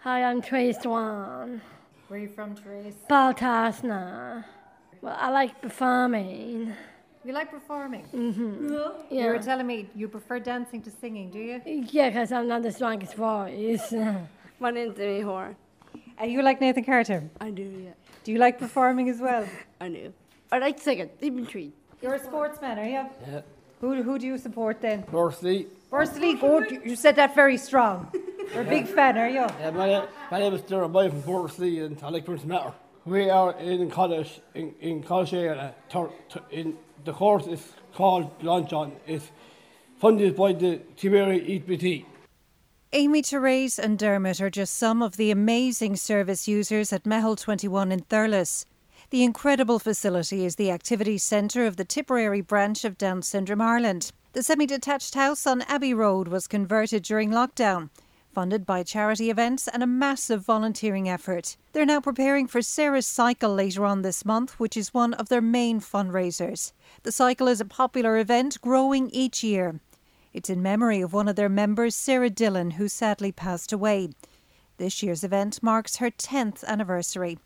Hi, I'm Trace Swan. Where are you from, Trace? Baltasna. Well, I like performing. You like performing? Mm-hmm. You were telling me you prefer dancing to singing, do you? Yeah, because I'm not the strongest voice. My name's Amy Hoare. And you like Nathan Carter? I do, yeah. Do you like performing as well? I do. I like singing, even treat. You're a sportsman, are you? Yeah. Who, who do you support then? Firstly, Firstly, good. You- You said that very strong. You're a big fan, are you? uh, my, my name is Darren Boy from Firstly and I like Prince Matter. We are in college, in, in college area. Tur- tur- in, the course is called Latch On. It's funded by the Tipperary ETB. Amy, Therese, and Dermot are just some of the amazing service users at Meitheal 21 in Thurles. The incredible facility is the activity centre of the Tipperary branch of Down Syndrome Ireland. The semi detached house on Abbey Road was converted during lockdown, funded by charity events and a massive volunteering effort. They're now preparing for Sarah's Cycle later on this month, which is one of their main fundraisers. The cycle is a popular event growing each year. It's in memory of one of their members, Sarah Dillon, who sadly passed away. This year's event marks her 10th anniversary.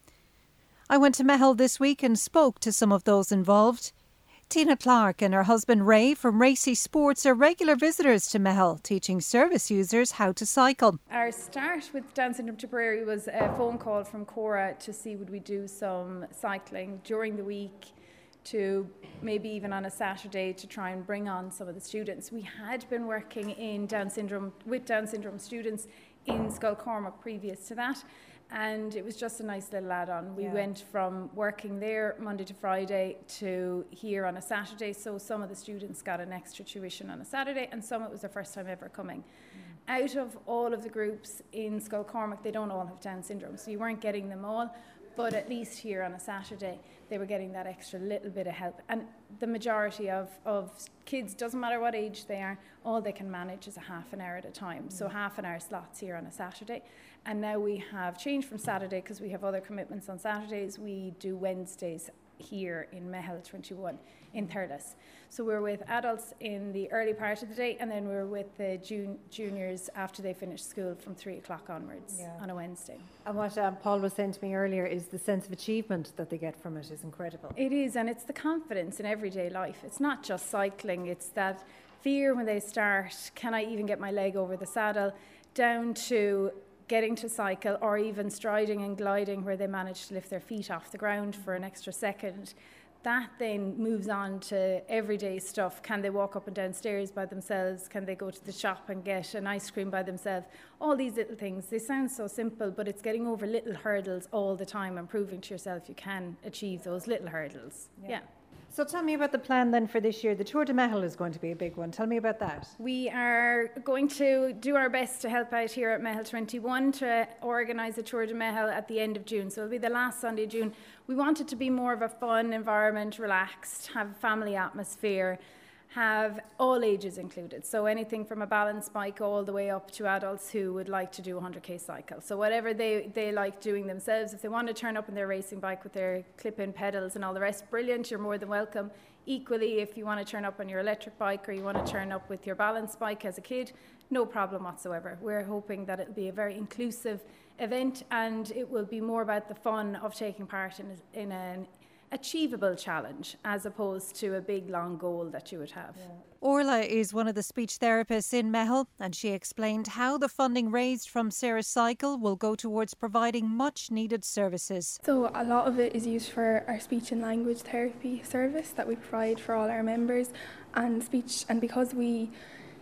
I went to Meitheal this week and spoke to some of those involved. Tina Clark and her husband Ray from Racy Sports are regular visitors to Meitheal, teaching service users how to cycle. Our start with Down Syndrome Tipperary was a phone call from Cora to see would we do some cycling during the week to maybe even on a Saturday to try and bring on some of the students. We had been working in Down syndrome with Down syndrome students in Scoil Chormaic previous to that. And it was just a nice little add on. We Yeah. went from working there Monday to Friday to here on a Saturday. So some of the students got an extra tuition on a Saturday, and some it was their first time ever coming. Mm. Out of all of the groups in Scoil Chormaic, they don't all have Down syndrome, so you weren't getting them all. But at least here on a Saturday, they were getting that extra little bit of help. And the majority of, of kids, doesn't matter what age they are, all they can manage is a half an hour at a time. So mm. half an hour slots here on a Saturday. And now we have changed from Saturday because we have other commitments on Saturdays. We do Wednesdays here in Meitheal 21 in Thurles. So we're with adults in the early part of the day, and then we're with the jun- juniors after they finish school from three o'clock onwards Yeah. on a Wednesday. And what um, Paul was saying to me earlier is the sense of achievement that they get from it is incredible. It is, and it's the confidence in everyday life. It's not just cycling, it's that fear when they start can I even get my leg over the saddle? Down to getting to cycle or even striding and gliding where they manage to lift their feet off the ground for an extra second. That then moves on to everyday stuff. Can they walk up and down stairs by themselves? Can they go to the shop and get an ice cream by themselves? All these little things. They sound so simple, but it's getting over little hurdles all the time and proving to yourself you can achieve those little hurdles. Yeah. yeah. So tell me about the plan then for this year. The Tour de Meitheal is going to be a big one. Tell me about that. We are going to do our best to help out here at Meitheal 21 to organise a Tour de Meitheal at the end of June. So it'll be the last Sunday of June. We want it to be more of a fun environment, relaxed, have a family atmosphere, have all ages included. So anything from a balance bike all the way up to adults who would like to do a 100k cycle. So whatever they, they like doing themselves, if they want to turn up in their racing bike with their clip-in pedals and all the rest, brilliant, you're more than welcome. Equally, if you want to turn up on your electric bike or you want to turn up with your balance bike as a kid, no problem whatsoever. We're hoping that it'll be a very inclusive event and it will be more about the fun of taking part in, in an achievable challenge as opposed to a big long goal that you would have. Orla is one of the speech therapists in Meitheal, and she explained how the funding raised from Sarah's Cycle will go towards providing much needed services. So a lot of it is used for our speech and language therapy service that we provide for all our members and speech and because we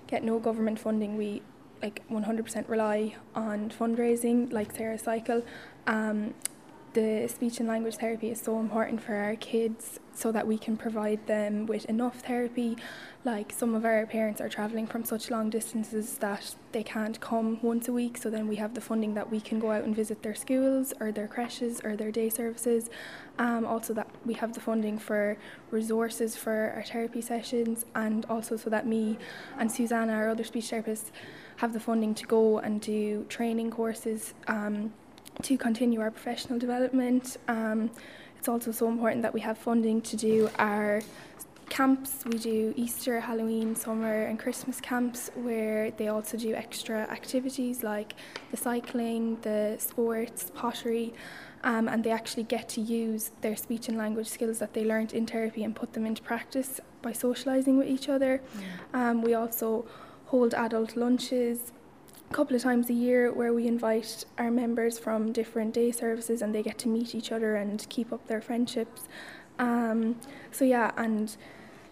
get no government funding we like 100% rely on fundraising like Sarah Cycle um, the speech and language therapy is so important for our kids so that we can provide them with enough therapy. Like some of our parents are travelling from such long distances that they can't come once a week, so then we have the funding that we can go out and visit their schools or their creches or their day services. Um, also, that we have the funding for resources for our therapy sessions, and also so that me and Susanna, our other speech therapists, have the funding to go and do training courses. Um, to continue our professional development. Um, it's also so important that we have funding to do our camps. We do Easter, Halloween, summer, and Christmas camps where they also do extra activities like the cycling, the sports, pottery, um, and they actually get to use their speech and language skills that they learned in therapy and put them into practice by socialising with each other. Um, we also hold adult lunches couple of times a year where we invite our members from different day services and they get to meet each other and keep up their friendships. Um, so yeah, and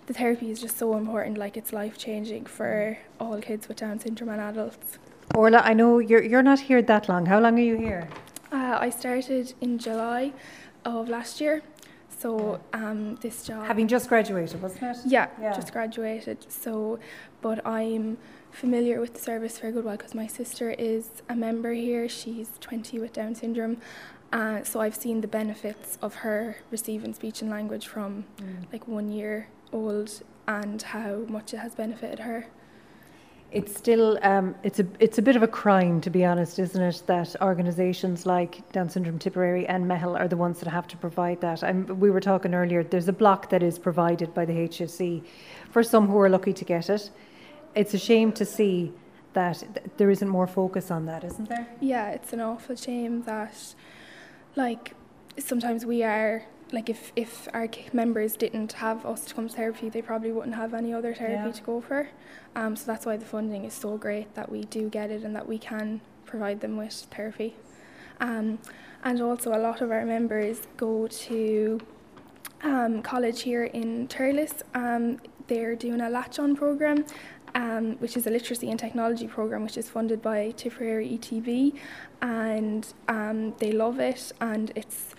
the therapy is just so important. Like it's life changing for all kids with Down syndrome and adults. Orla, I know you're, you're not here that long. How long are you here? Uh, I started in July of last year, so um, this job. Having just graduated, wasn't it? Yeah, Yeah. just graduated. So, but I'm familiar with the service for a good while because my sister is a member here. She's 20 with Down syndrome. Uh, so I've seen the benefits of her receiving speech and language from like one year old and how much it has benefited her. It's still um, it's a it's a bit of a crime, to be honest, isn't it? That organisations like Down Syndrome Tipperary and Meitheal are the ones that have to provide that. And we were talking earlier. There's a block that is provided by the HSE for some who are lucky to get it. It's a shame to see that th- there isn't more focus on that, isn't there? Yeah, it's an awful shame that, like, sometimes we are like if if our members didn't have us to come to therapy, they probably wouldn't have any other therapy Yeah. to go for. Um, so that's why the funding is so great that we do get it and that we can provide them with therapy. Um, and also, a lot of our members go to um, college here in Thurles. Um, they're doing a latch on program, um, which is a literacy and technology program, which is funded by Tipperary ETB, and um, they love it. And it's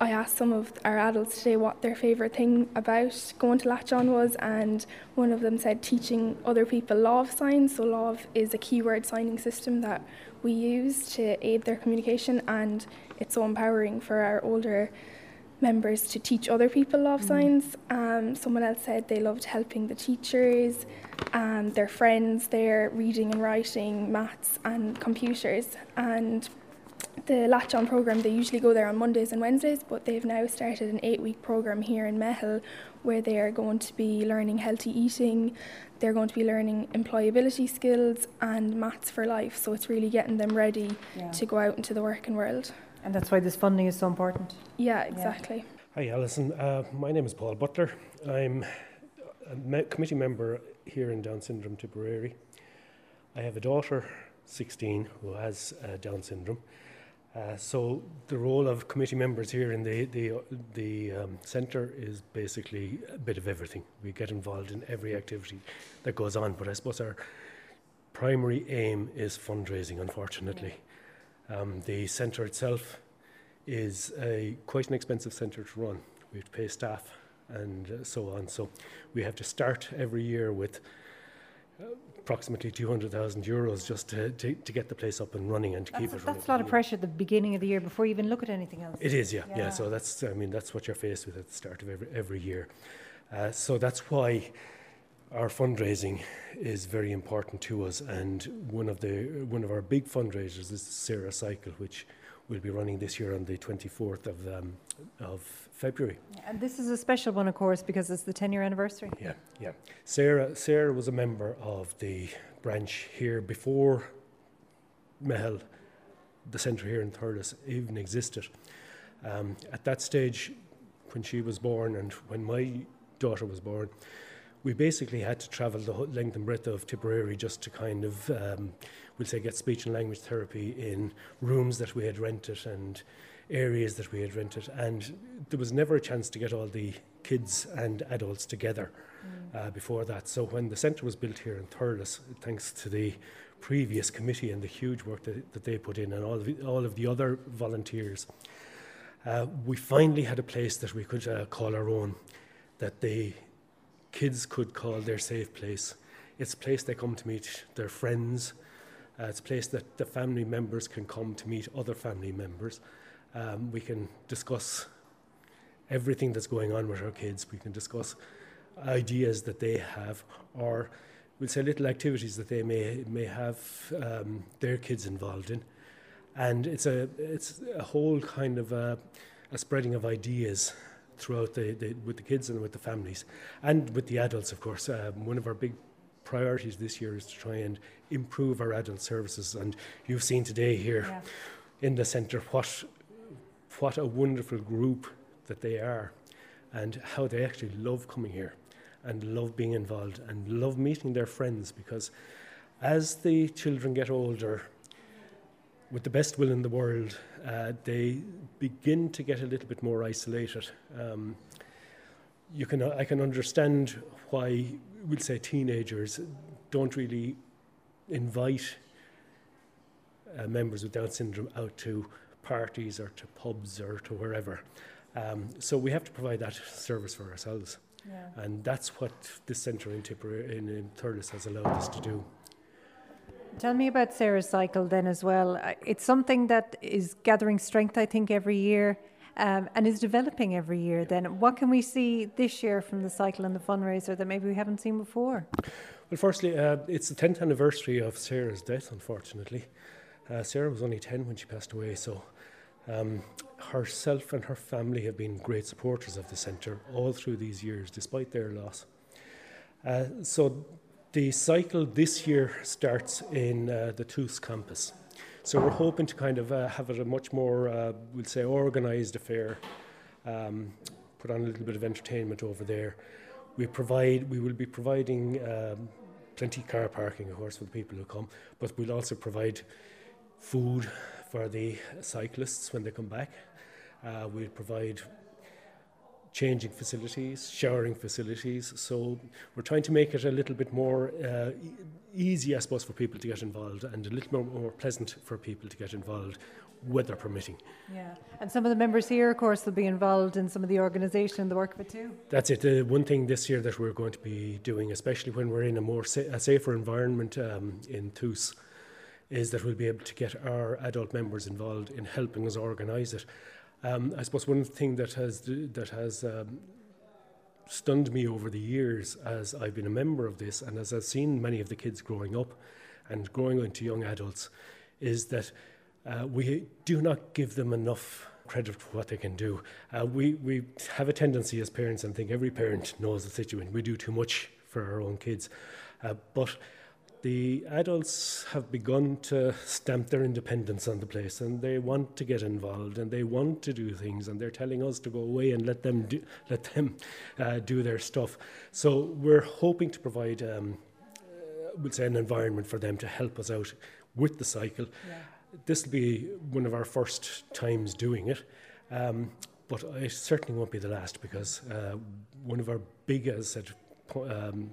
I asked some of our adults today what their favourite thing about going to Latch On was, and one of them said teaching other people Lámh signs. So, Lámh is a keyword signing system that we use to aid their communication, and it's so empowering for our older members to teach other people Lámh signs. Um, someone else said they loved helping the teachers, um, their friends, their reading and writing, maths, and computers. And the Latch On program, they usually go there on Mondays and Wednesdays, but they've now started an eight week program here in Meitheal where they are going to be learning healthy eating, they're going to be learning employability skills and maths for life. So it's really getting them ready Yeah. to go out into the working world. And that's why this funding is so important. Yeah, exactly. Hi, Alison. Uh, my name is Paul Butler. I'm a me- committee member here in Down Syndrome Tipperary. I have a daughter, 16, who has uh, Down syndrome. Uh, so the role of committee members here in the the the um, centre is basically a bit of everything. We get involved in every activity that goes on, but I suppose our primary aim is fundraising. Unfortunately, um, the centre itself is a quite an expensive centre to run. We have to pay staff and uh, so on. So we have to start every year with approximately 200,000 euros just to, to, to get the place up and running and to keep That's, it running. that's a lot of pressure at the beginning of the year before you even look at anything else. It is, yeah, yeah. Yeah. So that's, I mean, that's what you're faced with at the start of every, every year. Uh, so that's why our fundraising is very important to us. And one of the one of our big fundraisers is the Sarah Cycle, which will be running this year on the 24th of um, of February. And this is a special one, of course, because it's the 10 year anniversary. Yeah, yeah. Sarah, Sarah was a member of the branch here before Meitheal, the centre here in Thurles, even existed. Um, at that stage, when she was born and when my daughter was born, we basically had to travel the length and breadth of Tipperary just to kind of, um, we'll say, get speech and language therapy in rooms that we had rented and areas that we had rented. And there was never a chance to get all the kids and adults together uh, before that. So when the centre was built here in Thurles, thanks to the previous committee and the huge work that, that they put in and all of the, all of the other volunteers, uh, we finally had a place that we could uh, call our own, that the kids could call their safe place. It's a place they come to meet their friends. Uh, it's a place that the family members can come to meet other family members. Um, we can discuss everything that's going on with our kids. We can discuss ideas that they have, or we'll say little activities that they may may have um, their kids involved in. And it's a it's a whole kind of a, a spreading of ideas throughout the, the with the kids and with the families and with the adults, of course. Um, one of our big priorities this year is to try and improve our adult services. And you've seen today here yeah. in the centre what what a wonderful group that they are, and how they actually love coming here, and love being involved, and love meeting their friends. Because as the children get older, with the best will in the world, uh, they begin to get a little bit more isolated. Um, you can, I can understand why we'll say teenagers don't really invite uh, members with Down syndrome out to parties or to pubs or to wherever. Um, so we have to provide that service for ourselves. Yeah. And that's what this centre in, Tipperary, in, in Thurles has allowed us to do. Tell me about Sarah's cycle then as well. It's something that is gathering strength, I think, every year um, and is developing every year. Then, what can we see this year from the cycle and the fundraiser that maybe we haven't seen before? Well, firstly, uh, it's the 10th anniversary of Sarah's death, unfortunately. Uh, Sarah was only 10 when she passed away, so um, herself and her family have been great supporters of the centre all through these years, despite their loss. Uh, so the cycle this year starts in uh, the Tooth campus. So we're hoping to kind of uh, have it a much more, uh, we'll say, organised affair, um, put on a little bit of entertainment over there. We provide, we will be providing um, plenty car parking, of course, for the people who come, but we'll also provide food for the cyclists when they come back. Uh, we'll provide changing facilities, showering facilities. So we're trying to make it a little bit more uh, easy, I suppose, for people to get involved and a little more, more pleasant for people to get involved, weather permitting. Yeah, and some of the members here, of course, will be involved in some of the organisation and the work of it too. That's it. The one thing this year that we're going to be doing, especially when we're in a more sa- a safer environment um, in Thus, is that we'll be able to get our adult members involved in helping us organise it. Um, I suppose one thing that has that has um, stunned me over the years as I've been a member of this and as I've seen many of the kids growing up and growing into young adults is that uh, we do not give them enough credit for what they can do. Uh, we, we have a tendency as parents and think every parent knows the situation. We do too much for our own kids. Uh, but the adults have begun to stamp their independence on the place and they want to get involved and they want to do things and they're telling us to go away and let them do, let them uh, do their stuff. So we're hoping to provide, um, uh, we'll say, an environment for them to help us out with the cycle. Yeah. This will be one of our first times doing it. Um, but it certainly won't be the last because uh, one of our big, as said, um,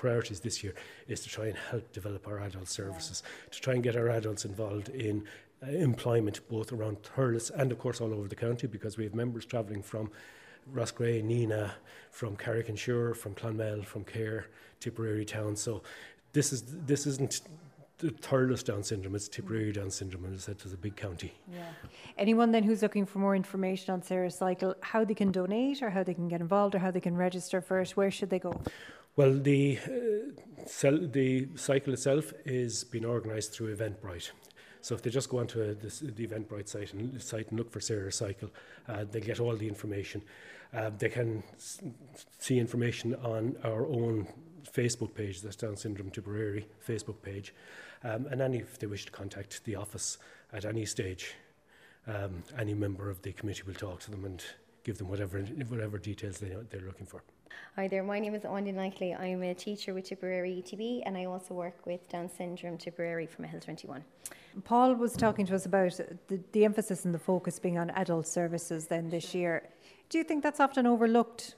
priorities this year is to try and help develop our adult services, to try and get our adults involved in uh, employment both around Thurles and of course all over the county because we have members travelling from Roscrea, Nenagh, from Carrick-on-Suir, from Clonmel, from Cahir, Tipperary town. So this is this isn't the Thurles Down syndrome, it's Tipperary Down syndrome, and it's said, it's a big county. Yeah. Anyone then who's looking for more information on Sarah's Cycle, how they can donate or how they can get involved or how they can register for it, where should they go? Well, the, uh, the cycle itself is being organised through Eventbrite. So if they just go onto a, this, the Eventbrite site and, site and look for Sarah Cycle, uh, they get all the information. Uh, they can s- see information on our own Facebook page, the Down Syndrome Tipperary Facebook page, um, and any if they wish to contact the office at any stage, um, any member of the committee will talk to them and give them whatever whatever details they, they're looking for. Hi there, my name is Anya Knightley. I'm a teacher with Tipperary ETB and I also work with Down Syndrome Tipperary from Meitheal 21. Paul was talking to us about the, the emphasis and the focus being on adult services then this year. Do you think that's often overlooked?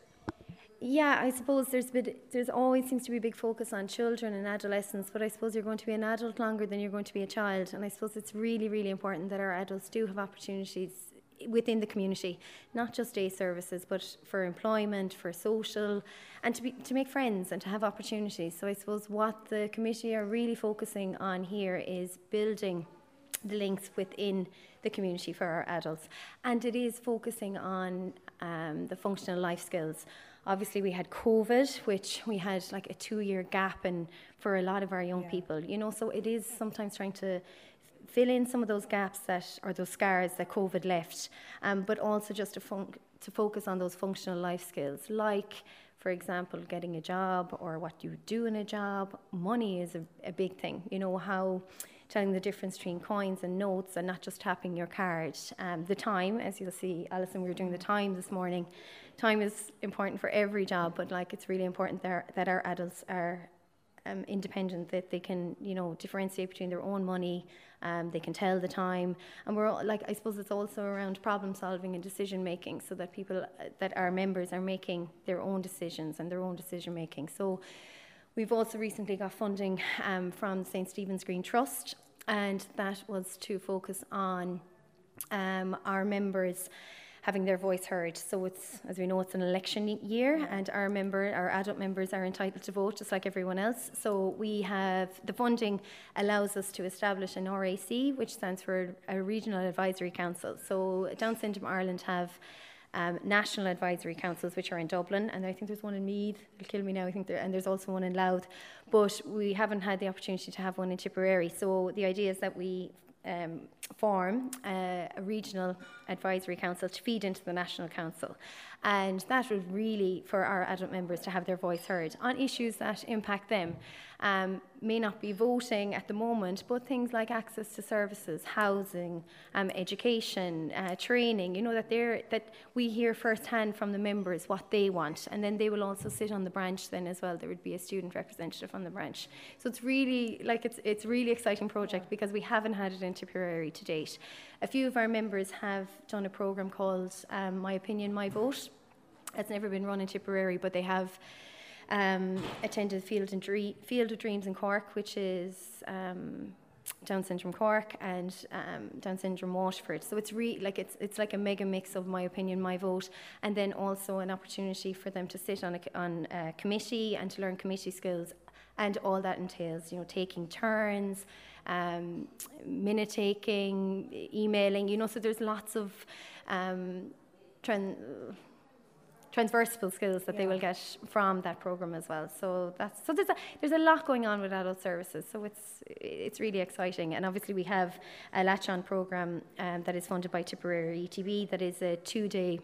Yeah, I suppose there's been, there's always seems to be a big focus on children and adolescents, but I suppose you're going to be an adult longer than you're going to be a child, and I suppose it's really, really important that our adults do have opportunities within the community, not just day services, but for employment, for social, and to, be, to make friends and to have opportunities. So I suppose what the committee are really focusing on here is building the links within the community for our adults. And it is focusing on um, the functional life skills. Obviously, we had COVID, which we had like a two year gap in for a lot of our young yeah. people, you know, so it is sometimes trying to fill in some of those gaps that or those scars that COVID left, um, but also just to, fun- to focus on those functional life skills, like, for example, getting a job or what you do in a job. Money is a, a big thing. You know how telling the difference between coins and notes and not just tapping your card. Um, the time, as you'll see, Alison, we were doing the time this morning. Time is important for every job, but like it's really important that, that our adults are um, independent, that they can, you know, differentiate between their own money, um, they can tell the time, and we're all, like, I suppose it's also around problem solving and decision making, so that people, uh, that our members are making their own decisions and their own decision making. So. We've also recently got funding um, from St Stephen's Green Trust, and that was to focus on um, our members having their voice heard. So it's, as we know, it's an election year, and our member, our adult members, are entitled to vote just like everyone else. So we have the funding allows us to establish an RAC, which stands for a Regional Advisory Council. So Down Syndrome Ireland have. Um, national advisory councils, which are in Dublin, and I think there's one in Meath. It'll kill me now. I think there, and there's also one in Louth, but we haven't had the opportunity to have one in Tipperary. So the idea is that we um, form uh, a regional advisory council to feed into the national council. And that would really, for our adult members to have their voice heard on issues that impact them. Um, may not be voting at the moment, but things like access to services, housing, um, education, uh, training, you know, that, they're, that we hear firsthand from the members what they want. And then they will also sit on the branch then as well. There would be a student representative on the branch. So it's really, like, it's, it's really exciting project because we haven't had it in Tipperary to date. A few of our members have done a programme called um, My Opinion, My Vote. It's never been run in Tipperary, but they have um, attended Field, Field of Dreams in Cork, which is um, Down syndrome Cork and um, Down syndrome Waterford. So it's really like it's it's like a mega mix of my opinion, my vote, and then also an opportunity for them to sit on a, on a committee and to learn committee skills, and all that entails, you know, taking turns. Um, minute taking, emailing, you know, so there's lots of um, tran- transversal skills that yeah. they will get from that program as well. So that's so there's a there's a lot going on with adult services. So it's it's really exciting. And obviously we have a latch on program um, that is funded by Tipperary ETB that is a two day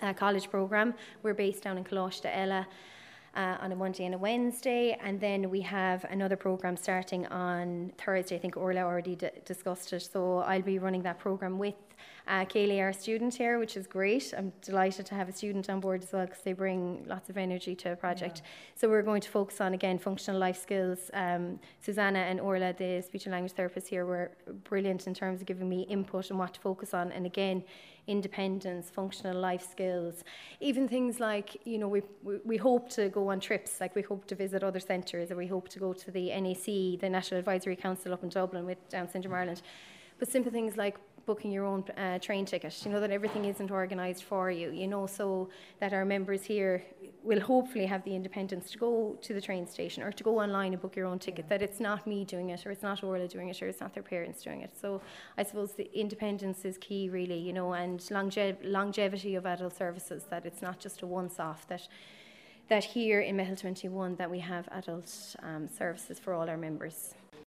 uh, college program. We're based down in Coláiste Eile. Uh, on a Monday and a Wednesday, and then we have another program starting on Thursday. I think Orla already d- discussed it, so I'll be running that program with uh, Kaylee, our student here, which is great. I'm delighted to have a student on board as well because they bring lots of energy to a project. Yeah. So we're going to focus on again functional life skills. Um, Susanna and Orla, the speech and language therapists here, were brilliant in terms of giving me input on what to focus on. And again, independence, functional life skills, even things like, you know, we, we, we hope to go on trips, like we hope to visit other centres, or we hope to go to the NAC, the National Advisory Council up in Dublin with Down Syndrome Ireland. But simple things like booking your own uh, train ticket, you know, that everything isn't organised for you, you know, so that our members here will hopefully have the independence to go to the train station or to go online and book your own ticket, that it's not me doing it or it's not Orla doing it or it's not their parents doing it. So I suppose the independence is key, really, you know, and longe- longevity of adult services, that it's not just a once off, that that here in Meitheal 21 that we have adult um, services for all our members.